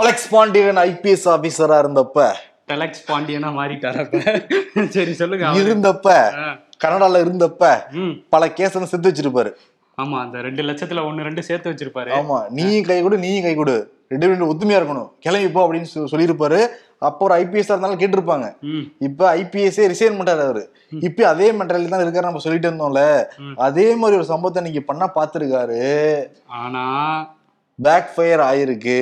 Alex Pandian IPS ஆபீசரா இருந்தப்ப. Deluxe பாண்டியனா மாறிட்டாரு அப்ப? சரி சொல்லுங்க. இருந்தப்ப. கனடால இருந்தப்ப பல கேஸ் செத்து வச்சிருப்பாரு. ஆமா அந்த ரெண்டு லட்சத்துல ஒண்ணு ரெண்டு சேர்த்து வச்சிருப்பாரு. ஆமா நீயும் கை கொடு நீயும் கை கொடு. ரெண்டு ரெண்டு ஒத்துமையா இருக்கணும். கிளம்பி போ அப்படின்னு சொல்லியிருப்பாரு. அப்போ ஒரு ஐபிஎஸ் இருந்தாலும் கேட்டிருப்பாங்க. இப்ப ஐபிஎஸ்ஸே ரிசைன் பண்றாரு அவரு. இப்ப அதே மென்டாலிட்டி தான் இருக்காரு நம்ம சொல்லிட்டு இருந்தோம்ல. அதே மாதிரி ஒரு சம்பவத்தை நீங்க பண்ணா பாத்துருக்காரு. ஆனா பேக் ஃபயர் ஆயிருக்கு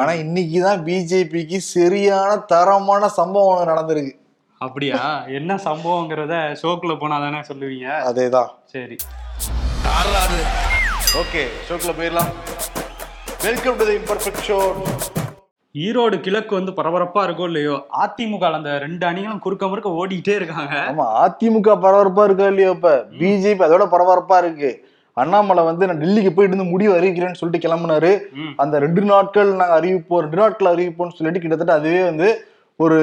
ஆனா இன்னைக்கு தான் பிஜேபிக்கு சரியான தரமான சம்பவம் ஒண்ணு நடந்திருக்கு. அப்படியா? என்ன சம்பவங்கிறத ஷோக்குள்ள போனா தானே சொல்லுவீங்க? அதேதான். சரி. ஓகே ஷோக்குள்ள போயிடலாம். Welcome to the imperfect show Erode கிழக்கு வந்து பரபரப்பா இருக்கோ இல்லையோ அதிமுக அந்த ரெண்டு அணிகளும் குறுக்க முறுக்க ஓடிட்டே இருக்காங்க. ஆமா அதிமுக பரபரப்பா இருக்கா இல்லையா இப்ப? பிஜேபி அதோட பரபரப்பா இருக்கு. அண்ணாமலை வந்து நான் டெல்லிக்கு போயிட்டு இருந்து முடிவு அறிவிக்கிறேன்னு சொல்லிட்டு கிளம்புனாரு. அந்த ரெண்டு நாட்கள் நாங்க அறிவிப்போம் ரெண்டு நாட்கள் அறிவிப்போம்னு சொல்லிட்டு கிட்டத்தட்ட அதுவே வந்து ஒரு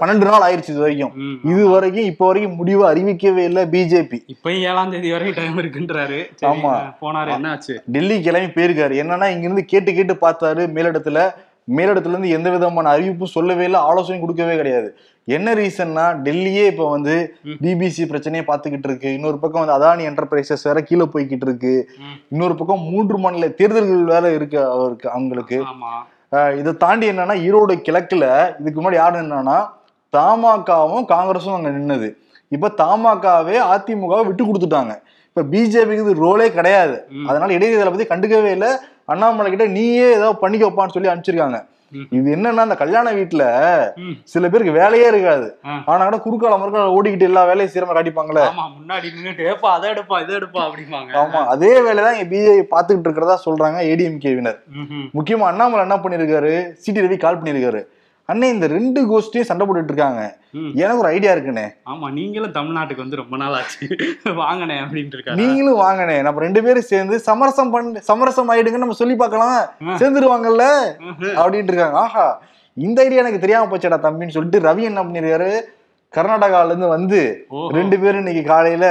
பன்னெண்டு நாள் ஆயிருச்சு இது வரைக்கும். இது வரைக்கும் இப்போ வரைக்கும் முடிவு அறிவிக்கவே இல்லை பிஜேபி. இப்பயும் ஏழாம் தேதி வரை டைம் இருக்குன்றாரு. ஆமா. போனாரு என்ன ஆச்சு டெல்லி கிளம்பி போயிருக்காரு. என்னன்னா இங்க இருந்து கேட்டு கேட்டு பார்த்தாரு மேலிடத்துல. மேலிடத்துல இருந்து எந்த விதமான அறிவிப்பும் சொல்லவே இல்லை ஆலோசனையும் கொடுக்கவே கிடையாது. என்ன ரீசன்னா டெல்லியே இப்ப வந்து பிபிசி பிரச்சனையை பார்த்துக்கிட்டு இருக்கு. இன்னொரு பக்கம் வந்து அதானி என்டர்பிரைசஸ் வேற கீழே போய்கிட்டு இருக்கு. இன்னொரு பக்கம் மூன்று மாநில தேர்தல்கள் வேற இருக்கு அவருக்கு அவங்களுக்கு. இதை தாண்டி என்னன்னா ஈரோடு கிழக்குல இதுக்கு முன்னாடி யாரு என்னன்னா தமாகவும் காங்கிரஸும் அங்க நின்னது. இப்ப தமாகவே அதிமுகவை விட்டு கொடுத்துட்டாங்க. இப்ப பிஜேபிக்கு இது ரோலே கிடையாது. அதனால இடைத்தேர்தலை பத்தி கண்டுக்கவே இல்லை. அண்ணாமலை கிட்ட நீயே ஏதாவது பண்ணிக்க வைப்பான்னு சொல்லி அனுப்பிச்சிருக்காங்க. இது என்னன்னா அந்த கல்யாண வீட்டுல. சில பேருக்கு வேலையே இருக்காது. ஆனா கூட குறுக்கால மறுக்கால ஓடிக்கிட்டு எல்லா வேலையும் சீரமா காட்டிப்பாங்களே. ஆமா முன்னாடி நின்னுட்டு ஏப்பா அதை எடுப்பா இதை எடுப்பா அப்படிம்பாங்க. ஆமா அதே வேலைதான் இங்க பிஜேபி பாத்துக்கிட்டு இருக்கிறதா சொல்றாங்க ஏடிஎம்கேவினர் ம்ஹும். முக்கியமா அண்ணாமலை என்ன பண்ணிருக்காரு? சிடி ரவி கால் பண்ணிருக்காரு. அண்ணே இந்த ரெண்டு கோஷ்டியும் சண்டை போட்டுட்டு இருக்காங்க. எனக்கு ஒரு ஐடியா இருக்குண்ணே. ஆமா நீங்களும் தமிழ்நாட்டுக்கு வந்து ரொம்ப நாள் ஆச்சு. வாங்கனே அப்படின்ட்டு இருக்காரு? நீங்களும் வாங்கண்ணே. நம்ம ரெண்டு பேரும் சேர்ந்து சமரசம் பண்ணி சமரசம் ஆயிடுங்கன்னு நம்ம சொல்லி பார்க்கலாம். சேர்ந்துருவாங்கல்ல? அப்படின்ட்டு இருக்காங்க. ஆஹா. இந்த ஐடியா எனக்கு தெரியாம போச்சேடா தம்பின்னு சொல்லிட்டு ரவி என்ன பண்ணிருக்காரு? கர்நாடகால இருந்து வந்து. ரெண்டு பேரும் இன்னைக்கு காலையில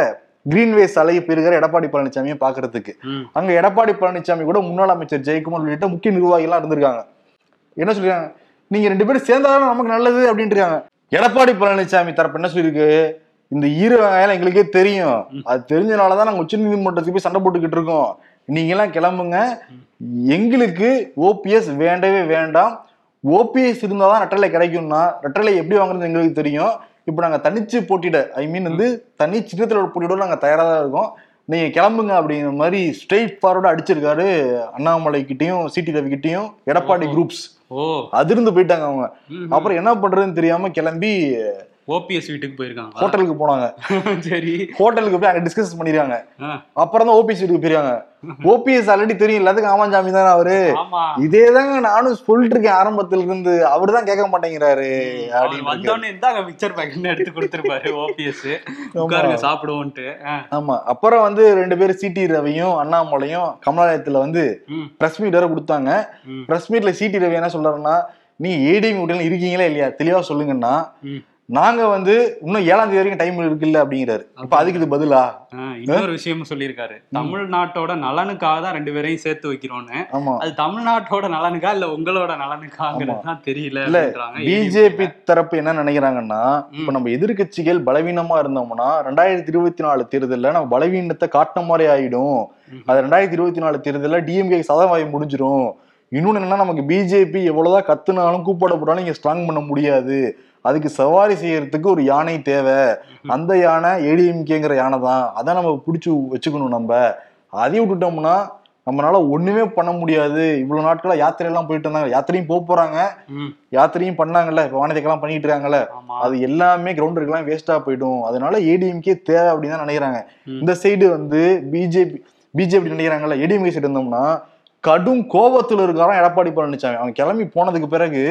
கிரீன்வே சாலைக்கு போயிருக்காரு எடப்பாடி பழனிசாமியை பாக்குறதுக்கு. அங்க எடப்பாடி பழனிசாமி கூட முன்னாள் அமைச்சர் ஜெயக்குமார் உள்ளிட்ட முக்கிய நிர்வாகிகள் எல்லாம் இருந்திருக்காங்க. என்ன சொல்றாங்க நீங்க ரெண்டு பேரும் சேர்ந்தாலும் நமக்கு நல்லது அப்படின்ட்டு இருக்காங்க எடப்பாடி பழனிசாமி தரப்பு என்ன சொல்லியிருக்கு? இந்த ஈர வெங்காயம் எங்களுக்கே தெரியும். அது தெரிஞ்சனாலதான் நாங்க உச்ச நீதிமன்றத்துக்கு போய் சண்டை போட்டுக்கிட்டு இருக்கோம். நீங்க எல்லாம் கிளம்புங்க. எங்களுக்கு ஓபிஎஸ் வேண்டவே வேண்டாம். ஓபிஎஸ் இருந்தாதான் ரெட்டலை கிடைக்கும்னா ரெட்டலை எப்படி வாங்குறது எங்களுக்கு தெரியும். இப்போ நாங்க தனிச்சு போட்டிட ஐ மீன் வந்து தனி சின்னத்தில் போட்டியிட நாங்க தயாரா தான் இருக்கோம். நீங்க கிளம்புங்க அப்படிங்கிற மாதிரி ஸ்ட்ரெயிட் ஃபார்வர்டா அடிச்சிருக்காரு அண்ணாமலை கிட்டயும் சிடி ரவி கிட்டயும் எடப்பாடி குரூப்ஸ் அதிர்ந்து போயிட்டாங்க அவங்க. அப்புறம் என்ன பண்றதுன்னு தெரியாம கிளம்பி ஓபிஎஸ் வீட்டுக்கு போயிருக்காங்க ஹோட்டலுக்கு போனாங்க. சரி. ஹோட்டலுக்கு போய் அங்க டிஸ்கஸ் பண்ணிருக்காங்க. அப்புறம் தான் ஓபிஎஸ் வீட்டுக்கு போயிருக்காங்க. ஓபிஎஸ் ஆல்ரெடி தெரியும் எல்லாத்துக்கும் ஆமாஞ்சாமி தானே அவரு? இதே தாங்க நானும் சொல்லிட்டு இருக்கேன் ஆரம்பத்துல இருந்து. அவரு தான் கேட்க மாட்டேங்கிறாரு மிக்சர் பேக்கெட்னு எடுத்து கொடுத்துருப்பாரு ஓபிஎஸ். உட்காருங்க சாப்பிடுவோன்ட்டு. ஆ. ஆமா. அப்புறம் வந்து ரெண்டு பேரும் சிடி ரவியும் அண்ணாமலையும் கமலாலயத்துல வந்து. பிரஸ் மீட் வேற கொடுத்தாங்க. பிரஸ் மீட்ல சிடி ரவி என்ன சொல்றாருன்னா நீ ஏடிஎம் உடனே இருக்கீங்களா இல்லையா? தெளிவா சொல்லுங்கன்னா. நாங்க வந்து இன்னும் ஏழாம் தேதி வரைக்கும் டைம் இருக்குல்ல அப்படிங்கிறாரு. இப்ப அதுக்கு இது பதிலா? இன்னொரு விஷயமும் சொல்லியிருக்காரு. தமிழ்நாட்டோட நலனுக்காக தான் ரெண்டு பேரையும் சேர்த்து வைக்கிறோம்னு அது தமிழ்நாட்டோட நலனுக்கா இல்ல உங்களோட நலனுக்காங்கிறது தான் தெரியல இல்ல, பிஜேபி தரப்பு என்ன நினைக்கிறாங்கன்னா இப்ப நம்ம எதிர்க்கட்சிகள் பலவீனமா இருந்தோம்னா ரெண்டாயிரத்தி இருபத்தி நாலு தேர்தல்ல நம்ம பலவீனத்தை காட்டின மாதிரி ஆயிடும். அது ரெண்டாயிரத்தி இருபத்தி நாலு தேர்தல்ல டிஎம்கே சதவாயி முடிஞ்சிரும். இன்னொன்னு என்னன்னா நமக்கு பிஜேபி எவ்வளவுதான் கத்துனாலும் கூப்பாட போட்டாலும் இங்க ஸ்ட்ராங் பண்ண முடியாது. அதுக்கு சவாரி செய்யறதுக்கு ஒரு யானை தேவை. அந்த யானை ஏடிஎம்கேங்கிற யானை தான். அதை நம்ம பிடிச்சி வச்சுக்கணும் நம்ம. அதையும் விட்டுட்டோம்னா நம்மளால ஒண்ணுமே பண்ண முடியாது. இவ்வளவு நாட்களா யாத்திரை எல்லாம் போயிட்டு இருந்தாங்க. யாத்திரையும் போக போறாங்க. யாத்திரையும் பண்ணாங்கல்ல. இப்ப வானதிக்கெல்லாம் பண்ணிட்டு இருக்காங்கல்ல. அது எல்லாமே கிரவுண்டருக்குலாம் வேஸ்டா போயிடும். அதனால ஏடிஎம்கே தேவை அப்படின்னு தான் நினைக்கிறாங்க. இந்த சைடு வந்து பிஜேபி பிஜேபி நினைக்கிறாங்கல்ல. ஏடிஎம்கே சைடு இருந்தோம்னா கடும் கோபத்துல இருக்காராம் எடப்பாடி பழனிசாமி அவன் கிளம்பி போனதுக்கு பிறகு.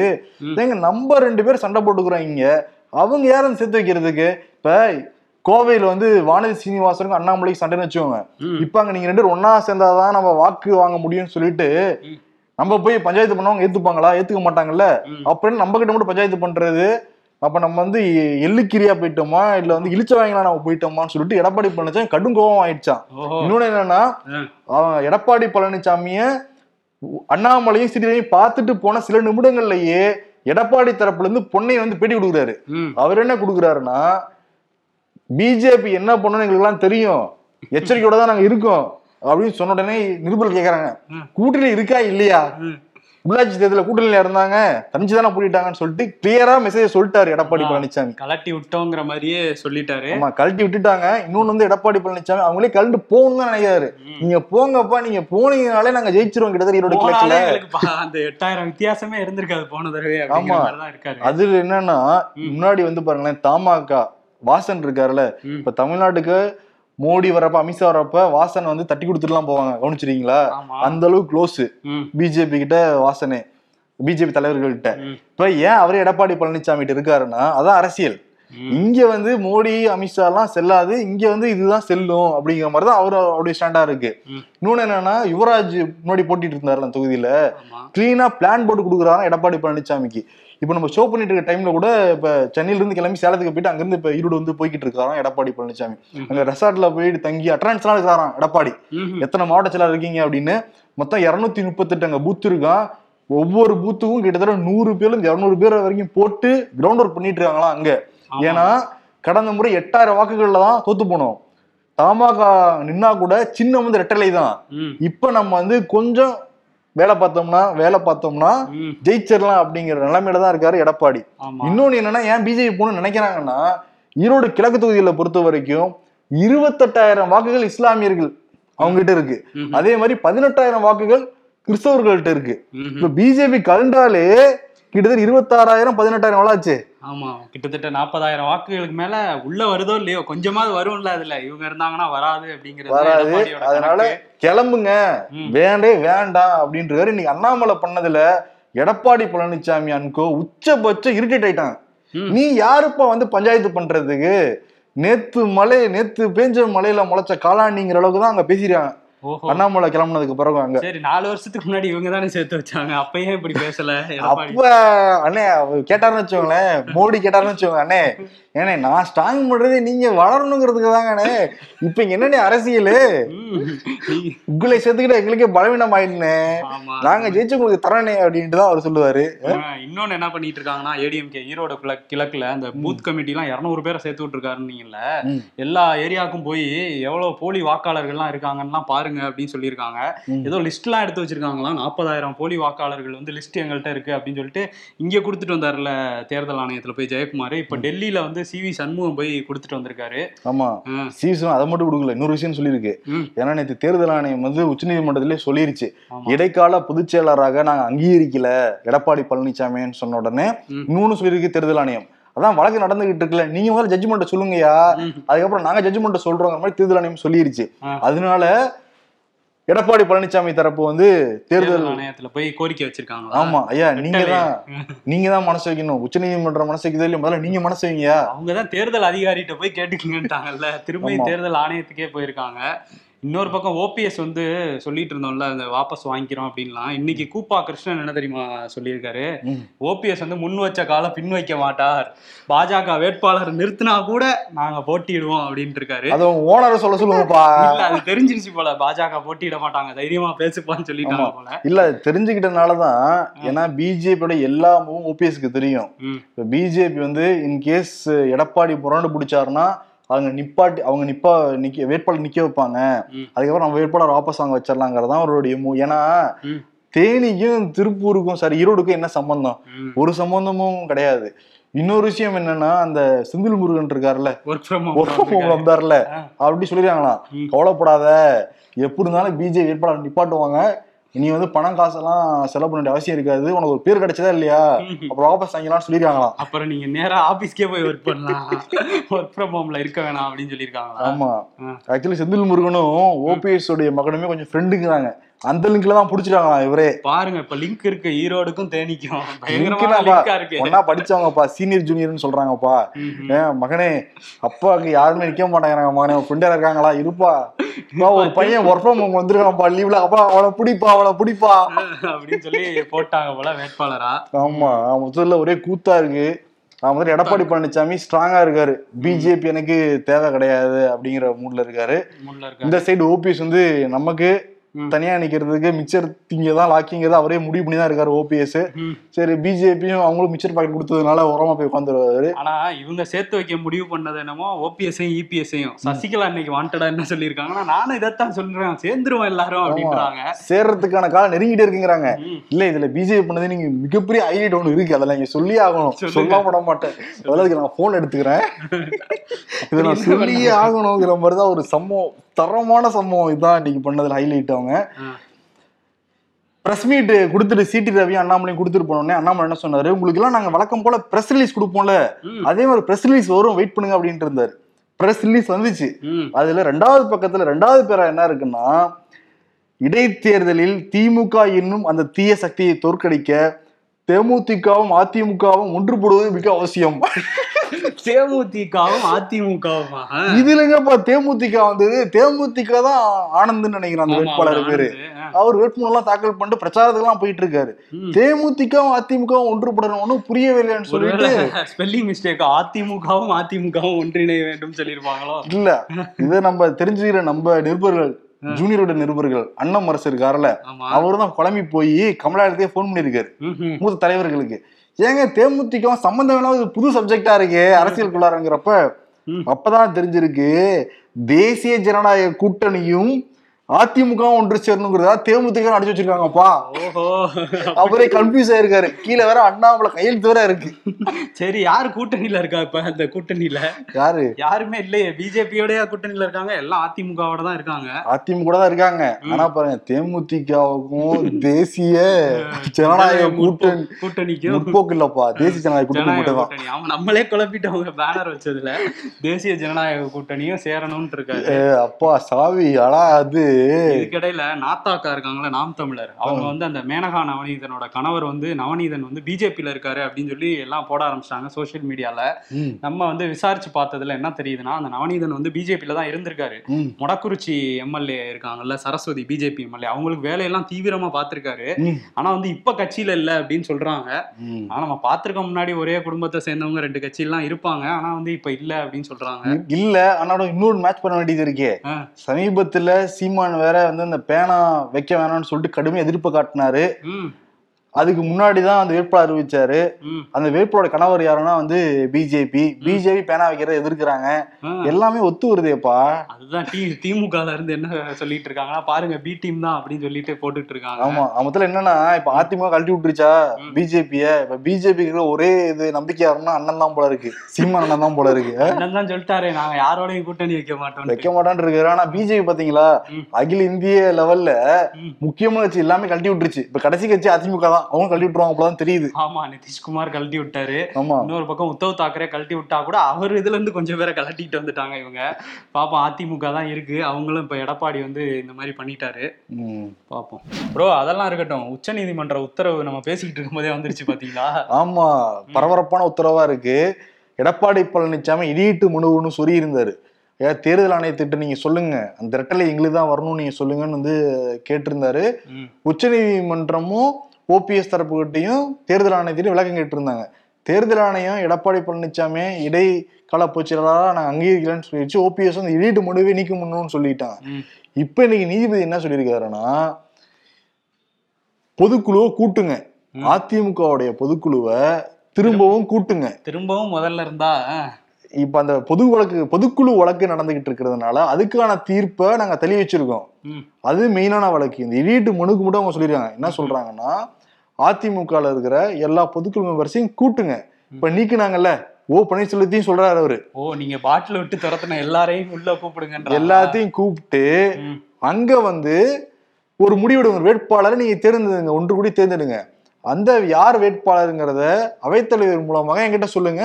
ஏங்க நம்ம ரெண்டு பேரும் சண்டை போட்டுக்கிறோம் இங்க அவங்க யாரும் சேர்த்து வைக்கிறதுக்கு இப்ப கோவையில வந்து வானதி சீனிவாசனுக்கும் அண்ணாமலைக்கு சண்டைன்னு வச்சுக்கோங்க. இப்ப அங்க நீங்க ரெண்டு பேரும் ஒன்னா சேர்ந்தாதான் நம்ம வாக்கு வாங்க முடியும்னு சொல்லிட்டு. நம்ம போய் பஞ்சாயத்து பண்ணவங்க ஏத்துப்பாங்களா ஏத்துக்க மாட்டாங்கல்ல. அப்புறம் நம்ம கிட்ட மட்டும் பஞ்சாயத்து பண்றது அப்ப நம்ம வந்து எள்ளுக்கிரியா போயிட்டோமா? இல்ல வந்து இழிச்ச வாங்கலாம் நம்ம போயிட்டோமான்னு சொல்லிட்டு எடப்பாடி பழனிசாமி கடும் கோபம் ஆயிடுச்சான் ஓஹோ. இன்னொன்னு என்னன்னா எடப்பாடி பழனிசாமிய அண்ணாமலையும் ஸ்ரீதரையும் பார்த்துட்டு போன சில நிமிடங்கள்லயே எடப்பாடி தரப்புல இருந்து பொன்னை வந்து பேட்டி கொடுக்குறாரு. அவர் என்ன கொடுக்குறாருன்னா பிஜேபி என்ன பண்ணணும் எங்களுக்கு எல்லாம் தெரியும். எச்சரிக்கையோட தான் நாங்க இருக்கோம். அப்படின்னு சொன்ன உடனே நிருபர் கேக்குறாங்க. கூட்டணி இருக்கா இல்லையா. உள்ளாட்சி தேர்தலில் கூட்டணியில இருந்தாங்க தனிச்சு தானே போட்டிட்டாங்கன்னு சொல்லிட்டு கிளியரா மெசேஜ் சொல்லிட்டாரு எடப்பாடி. பழனிசாமி கலட்டி விட்டோங்கிற மாதிரியே சொல்லிட்டாரு ஆமா கழட்டி விட்டுட்டாங்க இன்னொன்னு வந்து எடப்பாடி பழனிசாமி அவங்களே கழண்டு போகணும்னு தான் நினைக்கிறாரு. நீங்க போங்கப்பா நீங்க போனீங்கனாலே நாங்க ஜெயிச்சிருவோம் கிட்டத்தட்ட ஈரோடு கிழக்குல அந்த எட்டாயிரம் வித்தியாசமே இருந்திருக்காது போன தடவை ஆமா. அது என்னன்னா முன்னாடி வந்து பாருங்களேன் தமாகா வாசன் இருக்காருல்ல. இப்ப தமிழ்நாட்டுக்கு மோடி வரப்ப அமித்ஷா வரப்ப வாசன் வந்து தட்டி கொடுத்துட்டுலாம் போவாங்க. கவனிச்சிருக்கீங்களா? அந்த அளவுக்கு க்ளோஸ் பிஜேபி கிட்ட வாசனே. பிஜேபி தலைவர்கள்ட்ட ம், இப்ப ஏன் அவரே எடப்பாடி பழனிசாமி கிட்ட இருக்காருன்னா அதான் அரசியல். இங்க வந்து மோடி அமித்ஷா எல்லாம் செல்லாது. இங்க வந்து இதுதான் செல்லும் அப்படிங்கிற மாதிரி தான் அவர் அவருடைய ஸ்டாண்டா இருக்கு. இன்னொன்னு என்னன்னா யுவராஜ் முன்னாடி போட்டிட்டு இருந்தாருல அந்த தொகுதியில. கிளீனா பிளான் போட்டு கொடுக்குறாங்க எடப்பாடி பழனிசாமிக்கு இப்போ நம்ம ஷோ பண்ணிட்டு இருக்க டைம்ல கூட இப்ப சென்னையில இருந்து கிளம்பி சேலத்துக்கு போயிட்டு அங்கிருந்து இப்ப ஈரோடு வந்து போய்கிட்டு இருக்காராம் எடப்பாடி பழனிசாமி. அங்க ரெசார்ட்ல போயிட்டு தங்கி அட்டரன்ஸ் எல்லாம் இருக்கிறாராம் எடப்பாடி. எத்தனை மாவட்ட செயலாளர் இருக்கீங்க அப்படின்னு. மொத்தம் இருநூத்தி முப்பத்தெட்டு அங்க பூத் இருக்கான் ஒவ்வொரு பூத்துக்கும் கிட்டத்தட்ட நூறு பேர்ல இருந்து இருநூறு பேர் வரைக்கும் போட்டு கிரவுண்ட் ஒர்க் பண்ணிட்டு இருக்காங்களாம் அங்க. ஏன்னா கடந்த முறை எட்டாயிரம் வாக்குகள்ல தான் தோத்து போனோம். தமாக நின்னா கூட சின்ன வந்து ரெட்டலை தான். இப்ப நம்ம வந்து கொஞ்சம் வேலை பார்த்தோம்னா வேலை பார்த்தோம்னா ஜெயிச்சிடலாம் அப்படிங்கிற நிலைமையில தான் இருக்காரு எடப்பாடி. இன்னொன்னு என்னன்னா ஏன் பிஜேபி போகணும்னு நினைக்கிறாங்கன்னா ஈரோடு கிழக்கு தொகுதியில பொறுத்த வரைக்கும் இருபத்தெட்டாயிரம் வாக்குகள் இஸ்லாமியர்கள் அவங்க கிட்ட இருக்கு. அதே மாதிரி பதினெட்டாயிரம் வாக்குகள் கிறிஸ்தவர்கள்ட்ட இருக்கு. இப்ப பிஜேபி கலண்டாலே கிட்டத்தட்ட இருபத்தாறாயிரம் பதினெட்டாயிரம் வளாச்சு ஆமா கிட்டத்தட்ட நாற்பதாயிரம் வாக்குகளுக்கு மேல உள்ள வருதோ இல்லையோ கொஞ்சமாவது வரும்ல அதுல. இவங்க இருந்தாங்கன்னா வராது அப்படிங்கிறது வராது. அதனால. கிளம்புங்க. வேண்டே வேண்டாம் அப்படின்றாரு. இன்னைக்கு அண்ணாமலை பண்ணதுல எடப்பாடி பழனிசாமி அன்கோ உச்சபட்ச இரிட்டேட் ஆயிட்டாங்க ம். நீ யாருப்பா வந்து பஞ்சாயத்து பண்றதுக்கு? நேத்து மழை நேத்து பேஞ்ச மழையில முளைச்ச காளானிங்கிற அளவுக்கு தான் அங்க ஓஹோ அண்ணாமலை கிளம்புனதுக்கு பிறகு அங்க. சரி நாலு வருஷத்துக்கு முன்னாடி இவங்க தானே சேர்த்து வச்சாங்க. அப்பயே இப்படி பேசல அப்ப அண்ணே கேட்டாருன்னு வச்சுக்கோங்களேன். மோடி கேட்டாருன்னு வச்சுக்கோங்க அண்ணே. ஏண்ணே நான் ஸ்ட்ராங் பண்றதே நீங்க வளரணுங்கிறதுக்கு தாங்க அண்ணே இப்ப இங்க என்னண்ணே அரசியல்? உங்களை சேர்த்துக்கிட்ட எங்களுக்கே பலவீனம் ஆயிடுனே நாங்க ஜெயிச்சு உங்களுக்கு தரனே அப்படின்ட்டு தான் அவர் சொல்லுவாரு. இன்னொன்னு என்ன பண்ணிட்டு இருக்காங்கன்னா ஏடிஎம்கே ஈரோடு கிழ- கிழக்குல அந்த பூத் கமிட்டி எல்லாம் இருநூறு பேரை சேர்த்து விட்டுருக்காருன்னீங்கல்ல. எல்லா ஏரியாவுக்கும் போய் எவ்வளவு போலி வாக்காளர்கள்லாம் இருக்காங்கன்னா பாருங்க அப்படின்னு சொல்லியிருக்காங்க. ஏதோ லிஸ்ட் எல்லாம் எடுத்து வச்சிருக்காங்களாம் நாற்பதாயிரம் போலி வாக்காளர்கள் வந்து லிஸ்ட் எங்கள்கிட்ட இருக்கு அப்படின்னு சொல்லிட்டு இங்க கொடுத்துட்டு வந்தாருல தேர்தல் ஆணையத்துல போய் ஜெயக்குமார். இப்ப டெல்லியில வந்து சி வி சண்முகம் போய் கொடுத்துட்டு வந்திருக்காரு ஆமா. சீசன் அதை மட்டும் கொடுக்கல இன்னொரு விஷயம் சொல்லியிருக்கு. ஏன்னா நேற்று தேர்தல் ஆணையம் வந்து உச்சநீதிமன்றத்திலே சொல்லிருச்சு. இடைக்கால பொதுச் செயலாளராக நாங்க அங்கீகரிக்கல எடப்பாடி பழனிசாமின்னு சொன்ன உடனே. இன்னொன்னு சொல்லியிருக்கு தேர்தல் ஆணையம் அதான் வழக்கு நடந்துகிட்டு இருக்குல்ல நீங்க முதல்ல ஜட்ஜ்மெண்ட் சொல்லுங்கயா. அதுக்கப்புறம் நாங்க ஜட்ஜ்மெண்ட் சொல்றோங்கிற மாதிரி தேர்தல் ஆணையம் சொல்லிருச்சு. அதனால எடப்பாடி பழனிசாமி தரப்பு வந்து தேர்தல் ஆணையத்துல போய் கோரிக்கை வச்சிருக்காங்களா ஆமா ஐயா நீங்க. தான் நீங்க தான் மனசு வைக்கணும். உச்சநீதிமன்றம் மனசு வைக்கிறதுல முதல்ல நீங்க மனசு வைங்கயா அவங்க தான் தேர்தல் அதிகாரிகிட்ட போய் கேட்டுக்கங்கன்ட்டாங்கல்ல. திரும்பி. தேர்தல் ஆணையத்துக்கே போயிருக்காங்க. இன்னொரு பக்கம் ஓபிஎஸ் வந்து சொல்லிட்டு இருந்தோம்ல அந்த வாபஸ் வாங்கிக்கிறோம் அப்படின்லாம். இன்னைக்கு கூப்பா கிருஷ்ணன் என்ன தெரியுமா சொல்லியிருக்காரு. ஓபிஎஸ் வந்து முன் வச்ச காலை பின் வைக்க மாட்டார். பாஜக வேட்பாளர் நிறுத்தினா கூட நாங்க போட்டியிடுவோம் அப்படின்ட்டு இருக்காரு அது ஓனரை சொல்ல சொல்லுங்கப்பா. இல்ல அது தெரிஞ்சிருச்சு போல. பாஜக போட்டியிட மாட்டாங்க. தைரியமா பேசுப்பான்னு சொல்லிட்டாங்க. போல. இல்ல தெரிஞ்சுக்கிட்டனாலதான் ஏன்னா பிஜேபியோட எல்லா மூவும் ஓபிஎஸ்க்கு தெரியும். பிஜேபி வந்து இன்கேஸ் எடப்பாடி புரண்டு பிடிச்சாருன்னா அவங்க நிப்பாட்டி அவங்க நிப்பா நிக்க வேட்பாளர் நிக்க வைப்பாங்க. அதுக்கப்புறம் நம்ம வேட்பாளர் வாபஸ் வாங்க வச்சிடலாங்கிறதான் அவருடைய மூ ஏன்னா தேனிக்கும் திருப்பூருக்கும் சாரி ஈரோடுக்கும் என்ன சம்பந்தம். ஒரு சம்பந்தமும் கிடையாது. இன்னொரு விஷயம் என்னன்னா அந்த செந்தில் முருகன் இருக்காருல்ல. ஒர்க் ஃப்ரம் ஒரு வந்தார்ல. அப்படி சொல்லிருக்காங்களாம் ம். கவலைப்படாத. எப்படி இருந்தாலும் பிஜேபி வேட்பாளர் நிப்பாட்டுவாங்க. நீ வந்து பணம் காசெல்லாம் செலவு பண்ண வேண்டிய அவசியம் இருக்காது. உனக்கு ஒரு பேர் கிடைச்சதா இல்லையா? அப்புறம் வாபஸ் வாங்கிக்கலாம்னு சொல்லிருக்காங்களாம் அப்புறம் நீங்க நேரா ஆபீஸ்க்கே போய் ஒர்க் பண்ணலாம். ஒர்க் ஃப்ரம் ஹோம்ல இருக்க வேணாம் அப்படின்னு சொல்லியிருக்காங்களா ஆமா. ஆக்சுவலி செந்தில் முருகனும் ஓபிஎஸ் உடைய மகனுமே கொஞ்சம் ஃப்ரெண்டுங்கிறாங்க அந்த லிங்க்ல தான் புடிச்சிட்டாங்களாம் இவரே? பாருங்க இப்ப லிங்க் இருக்கு ஈரோடுக்கும் தேனிக்கும். ஒன்னா படிச்சவங்கப்பா சீனியர் ஜூனியர்னு சொல்றாங்கப்பா. மகனே அப்பாவுக்கு யாருமே நிக்க மாட்டேங்கிறாங்க மகனே ஃப்ரெண்டா இருக்காங்களா? இருப்பா. ஒரு பையன் ஒர்க் ஃப்ரம் ஹோம் வந்திருக்கான்ப்பா லீவ்ல அப்பா அவனை பிடிப்பா அவனை பிடிப்பா. அப்படின்னு சொல்லி போட்டாங்க போல வேட்பாளரா. ஆமா முதல்ல ஒரே கூத்தா இருக்கு. அவன் முதல்ல எடப்பாடி பழனிசாமி ஸ்ட்ராங்கா இருக்காரு. பிஜேபி எனக்கு தேவை கிடையாது அப்படிங்கிற மூட்ல இருக்காரு. இந்த சைடு ஓபிஎஸ் வந்து நமக்கு. தனியா நிக்கிறதுக்கு மிச்சர் திங்க தான் லாக்கிங்கிறத அவரே முடிவு பண்ணி தான் இருக்காரு ஓபிஎஸ். சரி பிஜேபியும் அவங்களும் மிச்சர் பாக்கெட் கொடுத்ததுனால உரமா போய் உட்காந்துருவாரு ஆனா இவங்க சேர்த்து வைக்க முடிவு பண்ணது என்னமோ ஓபிஎஸ்ஐயும் இபிஎஸ்ஐயும் சசிகலா இன்னைக்கு வாண்டடா என்ன சொல்லியிருக்காங்கன்னா நானும் இதைத்தான் சொல்றேன். சேர்ந்துருவோம் எல்லாரும் அப்படின்றாங்க. சேர்றதுக்கான காலம் நெருங்கிட்டே இருக்குங்கிறாங்க. இல்ல இதுல பிஜேபி பண்ணது நீங்க மிகப்பெரிய ஹைலைட் ஒண்ணு இருக்கு. அதெல்லாம் நீங்க சொல்லி ஆகணும். சொல்லாம விட மாட்டேன். அதெல்லாம் நான் போன் எடுத்துக்கிறேன். இதை நான் சொல்லியே ஆகணுங்கிற மாதிரி தான் ஒரு சம்பவம் தரமான சம்பவம் இதுதான் இன்னைக்கு பண்ணதுல ஹைலைட் அவங்க. பிரஸ் மீட் கொடுத்துட்டு சிடி ரவி அண்ணாமலையும் கொடுத்துட்டு போனோடனே அண்ணாமலை என்ன சொன்னாரு? உங்களுக்கு எல்லாம் நாங்க வழக்கம் போல பிரஸ் ரிலீஸ் கொடுப்போம்ல. அதே மாதிரி பிரஸ் ரிலீஸ் வரும். வெயிட் பண்ணுங்க. அப்படின்ட்டு இருந்தாரு. பிரஸ் ரிலீஸ் வந்துச்சு. அதுல ரெண்டாவது பக்கத்துல ரெண்டாவது பேரா என்ன இருக்குன்னா இடைத்தேர்தலில் திமுக என்னும் அந்த தீய சக்தியை தோற்கடிக்க தேமுதிகவும் அதிமுகவும் ஒன்றுபடுவது மிக அவசியம். தேமுதிகவும் அதிமுகவும்? இதுலங்கப்பா தேமுதிக வந்தது? தேமுதிக தான் ஆனந்த்னு நினைக்கிறேன் அந்த வேட்பாளர் பேரு. அவர் வேட்புமனுலாம் தாக்கல் பண்ணிட்டு பிரச்சாரத்துக்குலாம் போயிட்டு இருக்காரு தேமுதிகவும் அதிமுகவும் ஒன்றுபடணும் ஒன்றும் புரியவே இல்லைன்னு சொல்லிட்டு ஸ்பெல்லிங் மிஸ்டேக் அதிமுகவும் அதிமுகவும் ஒன்றிணைய வேண்டும் சொல்லியிருப்பாங்களோ? இல்ல இதை நம்ம தெரிஞ்சுக்கிற நம்ம நிருபர்கள் ஜூனியரோட நிருபர்கள் அண்ணன் மரசு இருக்காருல்ல அவரு தான் குழம்பி போய் கமலாலயத்தையே ஃபோன் பண்ணியிருக்காரு. மூத்த தலைவர்களுக்கு. ஏங்க தேமுதிக சம்பந்தம் இல்லாம இது புது சப்ஜெக்டா இருக்கு அரசியலுக்குள்ளாரங்கிறப்ப. அப்பதான் தெரிஞ்சிருக்கு தேசிய ஜனநாயக கூட்டணியும் அதிமுக ஒன்று சேரணுங்கிறதா தேமுதிக அடிச்சு வச்சிருக்காங்கப்பா. ஓஹோ. அவரே கன்ஃபியூஸ் ஆயிருக்காரு. கீழே வேற அண்ணாமலை கையெழுத்து வேற இருக்கு. சரி யாரு கூட்டணியில இருக்கா இப்ப அந்த கூட்டணியில? யாரு? யாருமே இல்லையே. பிஜேபியோடய கூட்டணியில இருக்காங்க. எல்லாம் அதிமுகவோட தான் இருக்காங்க. அதிமுக தான் இருக்காங்க. ஆனா பாருங்க தேமுதிகவுக்கும் தேசிய ஜனநாயக கூட்டணி கூட்டணிக்கும். முற்போக்கு இல்லப்பா. தேசிய ஜனநாயக கூட்டணி கூட்டணி. அவன் நம்மளே குழப்பிட்டவங்க பேனர் வச்சதுல. தேசிய ஜனநாயக கூட்டணியும் சேரணும்னு இருக்காரு. அப்பா சாவி ஆனா அது. இதுக்கிடையில நாத்தாக்கா இருக்காங்களா நாம் தமிழர். அவங்க வந்து அந்த மேனகா நவநீதனோட கணவர் வந்து நவநீதன் வந்து பிஜேபியில இருக்காரு அப்படின்னு சொல்லி எல்லாம் போட ஆரம்பிச்சிட்டாங்க சோஷியல் மீடியால நம்ம வந்து விசாரிச்சு பார்த்ததுல என்ன தெரியுதுன்னா அந்த நவநீதன் வந்து பிஜேபியில தான் இருந்திருக்காரு. மொடக்குறிச்சி எம்எல்ஏ இருக்காங்கல்ல சரஸ்வதி பிஜேபி எம்எல்ஏ அவங்களுக்கு வேலையெல்லாம் தீவிரமா பார்த்திருக்காரு. ஆனா வந்து இப்ப கட்சியில இல்ல அப்படின்னு சொல்றாங்க. ஆனா நம்ம பார்த்திருக்க முன்னாடி ஒரே குடும்பத்தை சேர்ந்தவங்க ரெண்டு கட்சியெல்லாம் இருப்பாங்க. ஆனா வந்து இப்ப இல்ல அப்படின்னு சொல்றாங்க. இல்ல ஆனா இன்னொரு மேட்ச் பண்ண வேண்டியது இருக்கே. சமீபத்துல சீமான் வேற வந்து இந்த பேனா வைக்க வேணாம்னு சொல்லிட்டு கடுமையா எதிர்ப்பு காட்டினாரு. அதுக்கு முன்னாடிதான் அந்த வேட்பாளர் அறிவிச்சாரு. அந்த வேட்பாளோட கணவர் யாருன்னா வந்து பிஜேபி பிஜேபி பேனா வைக்கிறத எதிர்க்கிறாங்க. எல்லாமே ஒத்து வருதேப்பா. அதுதான் டி திமுகல இருந்து என்ன சொல்லிட்டு இருக்காங்கன்னா பாருங்க பி டீம் தான் அப்படின்னு சொல்லிட்டு போட்டுட்டு இருக்காங்க. ஆமா மொத்தத்துல என்னன்னா இப்ப அதிமுக கழட்டி விட்டுருச்சா. பிஜேபிய இப்ப பிஜேபிக்கு ஒரே இது நம்பிக்கை யாருன்னா அண்ணன் தான் போல இருக்கு. சீமான் அண்ணன் தான் போல இருக்கு. அண்ணன் தான் சொல்லிட்டாரு நாங்க யாரோடையும் கூட்டணி வைக்க மாட்டோம் வைக்க மாட்டான்னு இருக்காரு. ஆனா பிஜேபி பாத்தீங்களா. அகில இந்திய லெவல்ல. முக்கியமான கட்சி எல்லாமே கழட்டி விட்டுருச்சு. இப்ப கடைசி கட்சி அதிமுக தான். அவங்க கழட்டி விட்டுருவாங்க அப்பதான் தெரியுது. ஆமா நிதிஷ்குமார் கழட்டி விட்டாரு. ஆமா. இன்னொரு பக்கம் உத்தவ் தாக்கரே கழட்டி விட்டா கூட அவர் இதுல இருந்து கொஞ்சம் பேரை கழட்டிட்டு வந்துட்டாங்க இவங்க. பாப்போம் அதிமுக தான் இருக்கு. அவங்களும் இப்ப எடப்பாடி வந்து இந்த மாதிரி பண்ணிட்டாரு. பாப்போம். ப்ரோ அதெல்லாம் இருக்கட்டும். உச்சநீதிமன்ற உத்தரவு நம்ம பேசிக்கிட்டு இருக்கும்போதே வந்துருச்சு பாத்தீங்களா? ஆமா. பரபரப்பான உத்தரவா இருக்கு. எடப்பாடி பழனிசாமி இடியிட்டு மனுன்னு சொல்லி இருந்தாரு ஏன் தேர்தல் ஆணையத்திட்ட நீங்க சொல்லுங்க. அந்த ரெட்டலை எங்களுக்கு தான் வரணும்னு நீங்க சொல்லுங்கன்னு வந்து கேட்டிருந்தாரு. ம். உச்சநீதிமன்றமும் ஓபிஎஸ் தரப்புகிட்டையும் தேர்தல் ஆணையத்திட்டையும் விளக்கம் கேட்டிருந்தாங்க. தேர்தல் ஆணையம் எடப்பாடி பழனிசாமி இடைக்கால பொதுச்செயலாளராக நாங்கள் அங்கீகரிக்கலன்னு சொல்லிடுச்சு. ஓபிஎஸ் வந்து இடிட்டு முடிவை நீக்க முடியும்னு சொல்லிட்டாங்க. இப்போ இன்னைக்கு நீதிபதி என்ன சொல்லியிருக்காருன்னா பொதுக்குழுவை கூட்டுங்க. அதிமுகவுடைய பொதுக்குழுவை திரும்பவும் கூட்டுங்க. திரும்பவும் முதல்ல இருந்தா இப்ப அந்த பொது வழக்கு பொதுக்குழு வழக்கு நடந்துகிட்டு இருக்கிறதுனால அதுக்கான தீர்ப்பை நாங்க தள்ளி வச்சிருக்கோம் அது மெயினான வழக்கு. இந்த இடிட்டு மனுக்கு மட்டும் அவங்க சொல்லிருக்காங்க என்ன சொல்றாங்கன்னா அதிமுகல இருக்கிற எல்லா பொதுக்குழு மெம்பர்ஸையும் கூட்டுங்க. இப்ப நீக்குனாங்கல்ல? ஓ பன்னீர்செல்வத்தையும் சொல்றாரு அவரு. ஓ நீங்க பாட்டில் விட்டு துரத்துன எல்லாரையும் உள்ள கூப்பிடுங்கன்ற எல்லாத்தையும் கூப்பிட்டு அங்க வந்து ஒரு முடிவெடுங்க வேட்பாளரை நீங்க தேர்ந்தெடுங்க ஒன்று கூடி தேர்ந்தெடுங்க. அந்த யார் வேட்பாளருங்கிறத அவைத்தலைவர் மூலமாக என்கிட்ட சொல்லுங்க.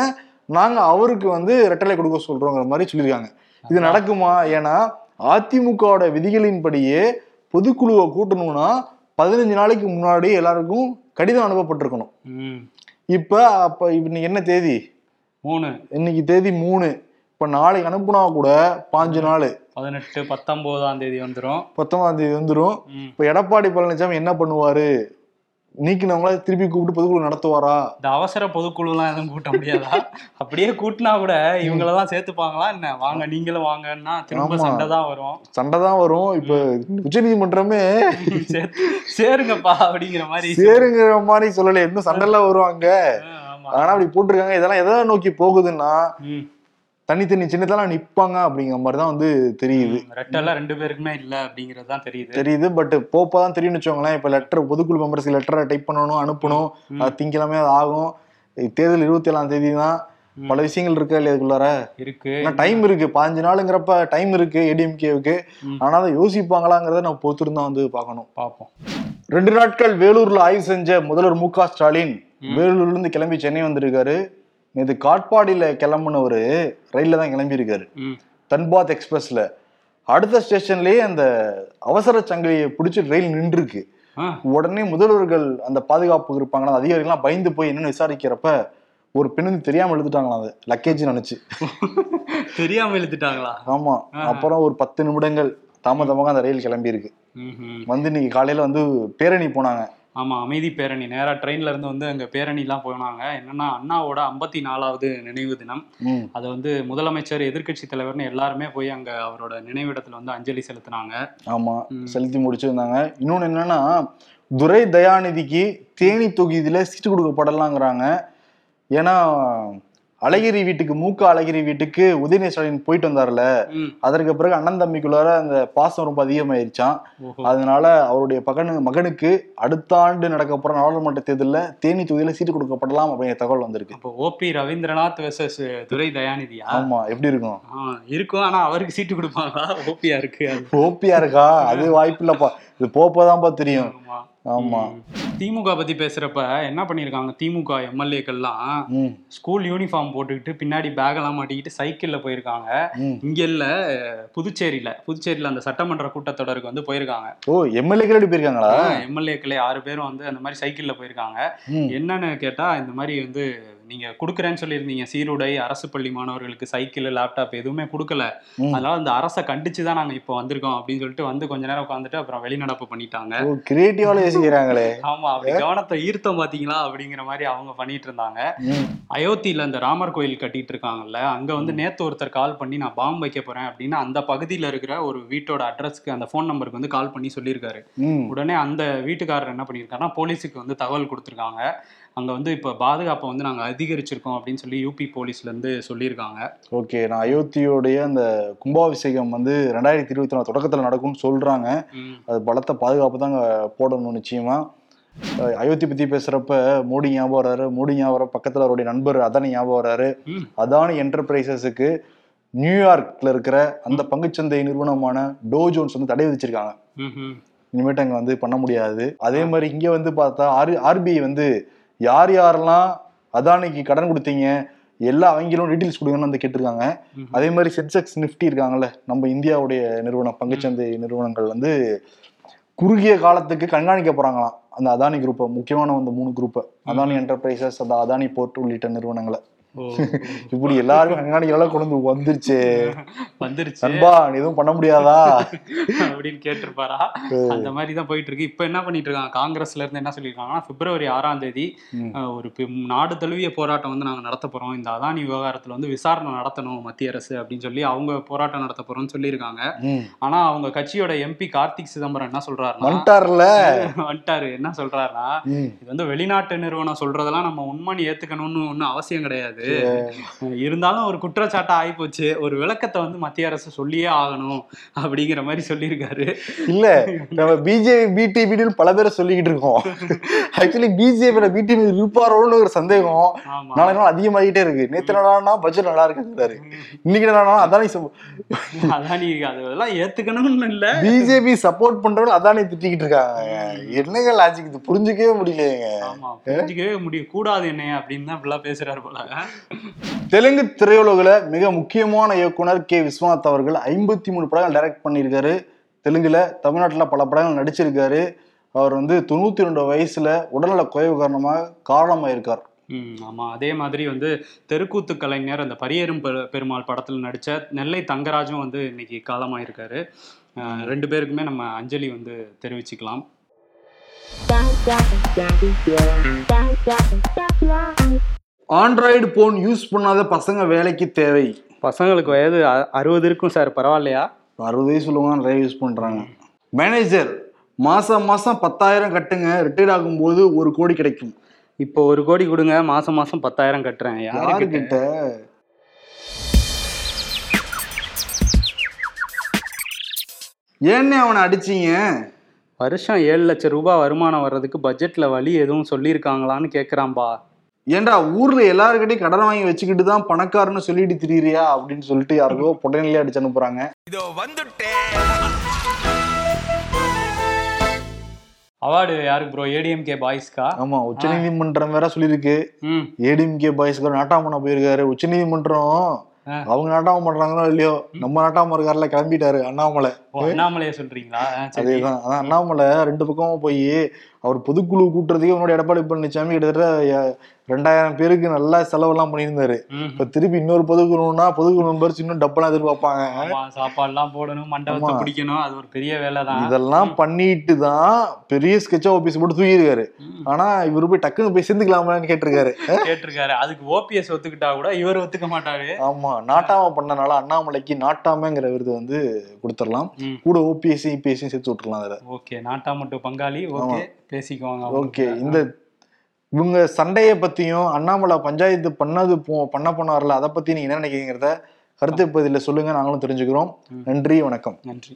நாங்க அவருக்கு வந்து ரெட்டலை கொடுக்க சொல்றோங்கிற மாதிரி சொல்லியிருக்காங்க. இது நடக்குமா? ஏன்னா அதிமுகவோட விதிகளின்படியே பொதுக்குழுவை கூட்டணும்னா பதினஞ்சு நாளைக்கு முன்னாடி எல்லாருக்கும் கடிதம் அனுப்பப்பட்டிருக்கணும். இப்ப அப்ப இன்னைக்கு என்ன தேதி? மூணு. இன்னைக்கு தேதி மூணு. இப்ப நாளைக்கு அனுப்புனா கூட பாஞ்சு நாள். பதினெட்டு பத்தொன்பதாம் தேதி வந்துரும். பத்தொன்பதாம் தேதி வந்துடும் இப்ப எடப்பாடி பழனிசாமி என்ன பண்ணுவாரு? நீக்கினவங்கள திருப்பி கூப்பிட்டு பொதுக்குழு நடத்துவாரா? இந்த அவசர பொதுக்குழுலாம் எதுவும் கூட்ட முடியாதா? அப்படியே கூட்டினா கூட இவங்களெல்லாம் சேர்த்துப்பாங்களா என்ன? வாங்க நீங்களும் வாங்கன்னா திரும்ப ஆமா. சண்டை தான் வரும். சண்டை தான் வரும். இப்ப உச்சநீதிமன்றமே சே- சேருங்கப்பா அப்படிங்கிற மாதிரி சேருங்கிற மாதிரி சொல்லல. இன்னும் சண்டைலாம் வருவாங்க. ஆ, ஆமா. ஆனா அப்படி போட்டிருக்காங்க. இதெல்லாம் எதை நோக்கி போகுதுன்னா. தனித்தனி சின்னதெல்லாம் நிப்பாங்க அப்படிங்கிற மாதிரி தான் வந்து தெரியுது. ரெட்டெல்லாம் ரெண்டு பேருக்குமே இல்ல அப்படிங்கிறது தான் தெரியுது. தெரியுது பட் போப்பதான் தெரியும்னு வச்சுக்கோங்களேன். இப்ப லெட்டர் பொதுக்குழு மெம்பர்ஸ்க்கு லெட்டரை டைப் பண்ணணும் அனுப்பணும். அது திங்கக்கிழமை அது ஆகும். தேர்தல் இருபத்தி ஏழாம் தேதி தான். பல விஷயங்கள் இருக்கா இல்லையா இதுக்குள்ளார? இருக்கு. டைம் இருக்கு. பாஞ்சு நாளுங்கிறப்ப டைம் இருக்கு ஏடிஎம்கேவுக்கு ம். ஆனா அதை யோசிப்பாங்களாங்கிறத நம்ம பொறுத்திருந்தா வந்து பார்க்கணும். பாப்போம் ரெண்டு நாட்கள் வேலூர்ல ஆய்வு செஞ்ச முதல்வர் மு க ஸ்டாலின் வேலூர்ல இருந்து கிளம்பி சென்னை வந்திருக்காரு. நேற்று காட்பாடியில கிளம்புனவர் ரயில்ல தான் கிளம்பி இருக்காரு ம். தன்பாத் எக்ஸ்பிரஸ்ல. அடுத்த ஸ்டேஷன்லயே அந்த அவசர சங்கிலியை பிடிச்சி ரயில் நின்றுருக்கு. உடனே முதல்வர்கள் அந்த பாதுகாப்பு இருப்பாங்களா அதிகாரிகள்லாம் பயந்து போய் என்னன்னு விசாரிக்கிறப்ப ஒரு பெண் வந்து தெரியாம எழுதிட்டாங்களாம் அது லக்கேஜ் நினைச்சு. தெரியாம இழுத்துட்டாங்களா? ஆமா. அப்புறம் ஒரு பத்து நிமிடங்கள் தாமதமாக அந்த ரயில் கிளம்பி இருக்கு ம்ஹும். வந்து இன்னைக்கு காலையில வந்து பேரணி போனாங்க. ஆமா அமைதி பேரணி. நேரா ட்ரெயின்ல இருந்து வந்து அங்க பேரணி எல்லாம் போனாங்க. என்னன்னா அண்ணாவோட ஐம்பத்தி நாலாவது நினைவு தினம். அதை வந்து முதலமைச்சர் எதிர்க்கட்சி தலைவர்னு எல்லாருமே போய் அங்க அவரோட நினைவிடத்துல வந்து அஞ்சலி செலுத்தினாங்க. ஆமா ம். செலுத்தி முடிச்சிருந்தாங்க. இன்னொன்னு என்னன்னா துரை தயாநிதிக்கு தேனி தொகுதியில சீட்டு கொடுக்கப்படலாங்கிறாங்க. ஏன்னா அழகிரி வீட்டுக்கு மூக்க அழகிரி வீட்டுக்கு உதயநிதி ஸ்டாலின் போயிட்டு வந்தார்ல. அதற்கு பிறகு அண்ணன் தம்பிக்குள்ளார அந்த பாசம் ரொம்ப அதிகமாயிருச்சான் அதனால அவருடைய பகனு மகனுக்கு அடுத்த ஆண்டு நடக்க போற நாடாளுமன்ற தேர்தலில் தேனி தொகுதியில சீட்டு கொடுக்கப்படலாம் அப்படிங்கிற தகவல் வந்திருக்கு. ஓபி ரவீந்திரநாத் வெர்சஸ் துரை தயாநிதியா? ஆமா எப்படி இருக்கும்? இருக்கும் ஆனா அவருக்கு சீட்டு கொடுப்பாங்களா? ஓபியா இருக்கு. ஓபியா இருக்கா? அது வாய்ப்பு இல்லப்பா இது போப்போதான்ப்பா தெரியும். ஆமா. திமுக பத்தி பேசுறப்ப என்ன பண்ணிருக்காங்க? திமுக எம்எல்ஏக்கள்லாம் ஸ்கூல் யூனிஃபார்ம் போட்டுக்கிட்டு பின்னாடி பேக் எல்லாம் மாட்டிக்கிட்டு சைக்கிள்ல போயிருக்காங்க. இங்க இல்ல புதுச்சேரியில. புதுச்சேரியில அந்த சட்டமன்ற கூட்டத்தொடருக்கு வந்து போயிருக்காங்க. ஓ எம்எல்ஏக்கள் போயிருக்காங்களா? எம்எல்ஏக்களே ஆறு பேரும் வந்து அந்த மாதிரி சைக்கிள்ல போயிருக்காங்க. என்னன்னு கேட்டா இந்த மாதிரி வந்து நீங்க குடுக்குறேன்னு சொல்லியிருந்தீங்க. சீருடை அரசு பள்ளி மாணவர்களுக்கு சைக்கிள் லேப்டாப் எதுவுமே கொடுக்கல. அதனால அந்த அரசை கண்டிச்சு தான் நாங்க இப்போ வந்திருக்கோம் அப்படின்னு சொல்லிட்டு வந்து கொஞ்ச நேரம் உட்காந்துட்டு அப்புறம் வெளிநடப்பு பண்ணிட்டாங்க. கிரியேட்டிவால யோசிக்கிறாங்களே. ஆமா அப்படி கவனத்தை ஈர்த்தோம் பாத்தீங்களா அப்படிங்கிற மாதிரி அவங்க பண்ணிட்டு இருந்தாங்க. அயோத்தியில அந்த ராமர் கோயில் கட்டிட்டு இருக்காங்கல்ல அங்க வந்து நேத்து ஒருத்தர் கால் பண்ணி நான் பாம்பு வைக்க போறேன் அப்படின்னு அந்த பகுதியில இருக்கிற ஒரு வீட்டோட அட்ரஸ்க்கு அந்த ஃபோன் நம்பருக்கு வந்து கால் பண்ணி சொல்லியிருக்காரு. உடனே அந்த வீட்டுக்காரர் என்ன பண்ணியிருக்காருன்னா போலீஸுக்கு வந்து தகவல் கொடுத்துருக்காங்க. அங்க வந்து இப்ப பாதுகாப்பை வந்து நாங்க அதிகரிச்சிருக்கோம் அப்படின்னு சொல்லி யூபி போலீஸ்ல இருந்து சொல்லியிருக்காங்க. ஓகே நான் அயோத்தியோடைய அந்த கும்பாபிஷேகம் வந்து ரெண்டாயிரத்தி இருபத்தி நாலு தொடக்கத்தில் நடக்கும்னு சொல்றாங்க. ம், அது பலத்த பாதுகாப்பு தாங்க போடணும் நிச்சயமா. அஹ் அயோத்தி பத்தி பேசுறப்ப மோடி ஞாபகம் வர்றாரு மோடி ஞாபகம் பக்கத்துல அவருடைய நண்பர் அதானி ஞாபகம் வர்றாரு. ம், அதானி என்டர்பிரைசஸுக்கு நியூயார்க்ல இருக்கிற அந்த பங்குச்சந்தை நிறுவனமான டோ ஜோன்ஸ் வந்து தடை விதிச்சிருக்காங்க. இனிமேட்டு அங்க வந்து பண்ண முடியாது. அதே மாதிரி இங்க வந்து பார்த்தா ஆர் ஆர்பிஐ வந்து யார் யாரெல்லாம் அதானிக்கு கடன் கொடுத்தீங்க எல்லா அவங்களும் டீட்டெயில்ஸ் கொடுங்கன்னு வந்து கேட்டிருக்காங்க. அதே மாதிரி சென்செக்ஸ் நிஃப்டி இருக்காங்கல்ல நம்ம இந்தியாவுடைய நிறுவனம் பங்குச்சந்தை நிறுவனங்கள் வந்து குறுகிய காலத்துக்கு கண்காணிக்க போறாங்களாம். அந்த அதானி குரூப்பை முக்கியமான அந்த மூணு குரூப்பை அதானி என்டர்பிரைசஸ் அந்த அதானி போர்ட் உள்ளிட்ட நிறுவனங்களை. இப்படி எல்லாரும் கண்காணிக்கிற அளவுக்கு கொண்டு வந்து வந்துருச்சு. வந்துருச்சு. நண்பா நீ எதுவும் பண்ண முடியாதா? அப்படின்னு கேட்டிருப்பாரா? அந்த மாதிரி தான் போயிட்டு இருக்கு. இப்ப என்ன பண்ணிட்டு இருக்காங்க? காங்கிரஸ்ல இருந்து என்ன சொல்லியிருக்காங்கன்னா பிப்ரவரி ஆறாம் தேதி ஒரு நாடு தழுவிய போராட்டம் வந்து நாங்க நடத்த போறோம். இந்த அதானி விவகாரத்துல வந்து விசாரணை நடத்தணும் மத்திய அரசு அப்படின்னு சொல்லி அவங்க போராட்டம் நடத்த போறோம்னு சொல்லியிருக்காங்க. ஆனா அவங்க கட்சியோட எம்பி கார்த்திக் சிதம்பரம் என்ன சொல்றாருன்னா வந்துட்டாரு. என்ன சொல்றாருன்னா. இது வந்து வெளிநாட்டு நிறுவனம் சொல்றதெல்லாம் நம்ம உண்மைன்னு ஏத்துக்கணும்னு ஒன்றும் அவசியம் கிடையாது. இருந்தாலும் ஒரு குற்றச்சாட்டா ஆயிப்போச்சு. ஒரு விளக்கத்தை வந்து மத்திய அரசு சொல்லியே ஆகணும் அப்படிங்கிற மாதிரி சொல்லியிருக்காரு. இல்ல நம்ம பிஜேபி பிடிபின்னு பல பேரை சொல்லிக்கிட்டு இருக்கோம். ஆக்சுவலி பிஜேபியில பிடிபி இருப்பாரோன்னு ஒரு சந்தேகம். நாளை நாள் அதிகமாகிட்டே இருக்கு. நேத்து என்னடான்னா பட்ஜெட் நல்லா இருக்குங்கிறாரு இன்னைக்கு என்னடான்னா அதானி அதான் நீ அதெல்லாம் ஏத்துக்கணும்னு இல்ல. பிஜேபி சப்போர்ட் பண்றவங்க அதானி திட்டிக்கிட்டு இருக்காங்க. என்னங்க லாஜிக் இது? புரிஞ்சுக்கவே முடியலையேங்க. ஆமா புரிஞ்சுக்கவே முடிய கூடாது என்னைய அப்படின்னு தான் இப்படிலாம் பேசுறாரு போல. தெலுங்கு திரையுலகில் மிக முக்கியமான இயக்குனர் கே விஸ்வநாத் அவர்கள் ஐம்பத்தி மூணு படங்கள் டைரக்ட் பண்ணியிருக்காரு தெலுங்குல தமிழ்நாட்டில் பல படங்கள் நடிச்சிருக்காரு அவர் வந்து தொண்ணூத்தி ரெண்டு வயசுல உடல்நல குறைவு காரணமாக காரணமாயிருக்கார் ம் ஆமா அதே மாதிரி வந்து தெருக்கூத்து கலைஞர் அந்த பரியேறும் பெரு- பெருமாள் படத்துல நடிச்ச நெல்லை தங்கராஜும் வந்து இன்னைக்கு காலமாயிருக்காரு ரெண்டு பேருக்குமே நம்ம அஞ்சலி வந்து தெரிவிச்சுக்கலாம் ஆண்ட்ராய்டு போன் யூஸ் பண்ணாத பசங்க வேலைக்கு தேவை. பசங்களுக்கு வயது அறுபது இருக்கும் சார் பரவாயில்லையா? அறுபது வயசு உள்ளவங்க நிறைய யூஸ் பண்றாங்க. மேனேஜர் மாசம் மாசம் பத்தாயிரம் கட்டுங்க. ரிட்டையர்ட் ஆகும்போது ஒரு கோடி கிடைக்கும். இப்போ ஒரு கோடி கொடுங்க மாசம் மாசம் பத்தாயிரம் கட்டுறேன். யாருக்கிட்ட? ஏன்னு அவனை அடிச்சீங்க? வருஷம் ஏழு லட்சம் ரூபாய் வருமானம் வர்றதுக்கு பட்ஜெட்ல வழி எதுவும் சொல்லியிருக்காங்களான்னு கேக்குறான்பா. ஏன்டா ஊர்ல எல்லாருக்கிட்டையும் கடன் வாங்கி வச்சுக்கிட்டு தான் பணக்காரன்னு சொல்லிட்டு திரியிறியா அப்படின்னு சொல்லிட்டு யாருக்கோ புடனிலே அடிச்சு அனுப்புறாங்க. அவார்டு யாருக்கு ப்ரோ ஏடிஎம்கே பாய்ஸ்க்கா ஆமா உச்சநீதிமன்றம் வேற சொல்லியிருக்கு. ம். ஏடிஎம்கே பாய்ஸ்க்கு நாட்டாம பண்ண போயிருக்காரு. உச்சநீதிமன்றம் ஆ. அவங்க நாட்டாம பண்றாங்களோ இல்லையோ நம்ம நாட்டாம இருக்காருல கிளம்பிட்டாரு அண்ணாமலை. அண்ணாமலையை சொல்றீங்களா? அதேதான். அதான் அண்ணாமலை ரெண்டு பக்கமும் போய் அவர் பொதுக்குழு கூட்டுறதுக்கு முன்னாடி எடப்பாடி பழனிசாமி கிட்டத்தட்ட ரெண்டாயிரம் பேருக்கு நல்லா செலவெல்லாம் பண்ணியிருந்தாரு. இப்ப திருப்பி இன்னொரு பொதுக்குழுனா பொதுக்குழு மெம்பர்ஸ் இன்னும் டப்பெல்லாம் எதிர்பார்ப்பாங்க. ஆமா சாப்பாடுலாம் போடணும் மண்டபத்தை. பிடிக்கணும் அது ஒரு பெரிய வேலை தான் இதெல்லாம் பண்ணிட்டு தான் பெரிய ஸ்கெட்ச் ஆபீஸ் போட்டு தூக்கியிருக்காரு ஆனா இவரு போய் டக்குன்னு போய் சேர்ந்துக்கலாமான்னு கேட்டிருக்காரு. கேட்டிருக்காரு. அதுக்கு ஓபிஎஸ் ஒத்துக்கிட்டா கூட இவர் ஒத்துக்க மாட்டாரு. ஆமா நாட்டாம பண்ணனால அண்ணாமலைக்கு நாட்டாமங்கிற விருது வந்து கொடுத்துடலாம். கூட ஓபிஎஸ்சி இபிஎஸ்சி சேர்த்து விட்டுறலாம் அதுல. ஓகே நாட்டா மட்டும் பங்காளி ஓகே. பேசிக்குவாங்க. ஓகே இந்த இவங்க சண்டைய பத்தியும் அண்ணாமலை பஞ்சாயத்து பண்ணது போ பண்ண போனார்ல அதை பத்தி நீங்க என்ன நினைக்கிறீங்கிறத கருத்து பதில சொல்லுங்க நாங்களும் தெரிஞ்சுக்கிறோம். நன்றி வணக்கம் நன்றி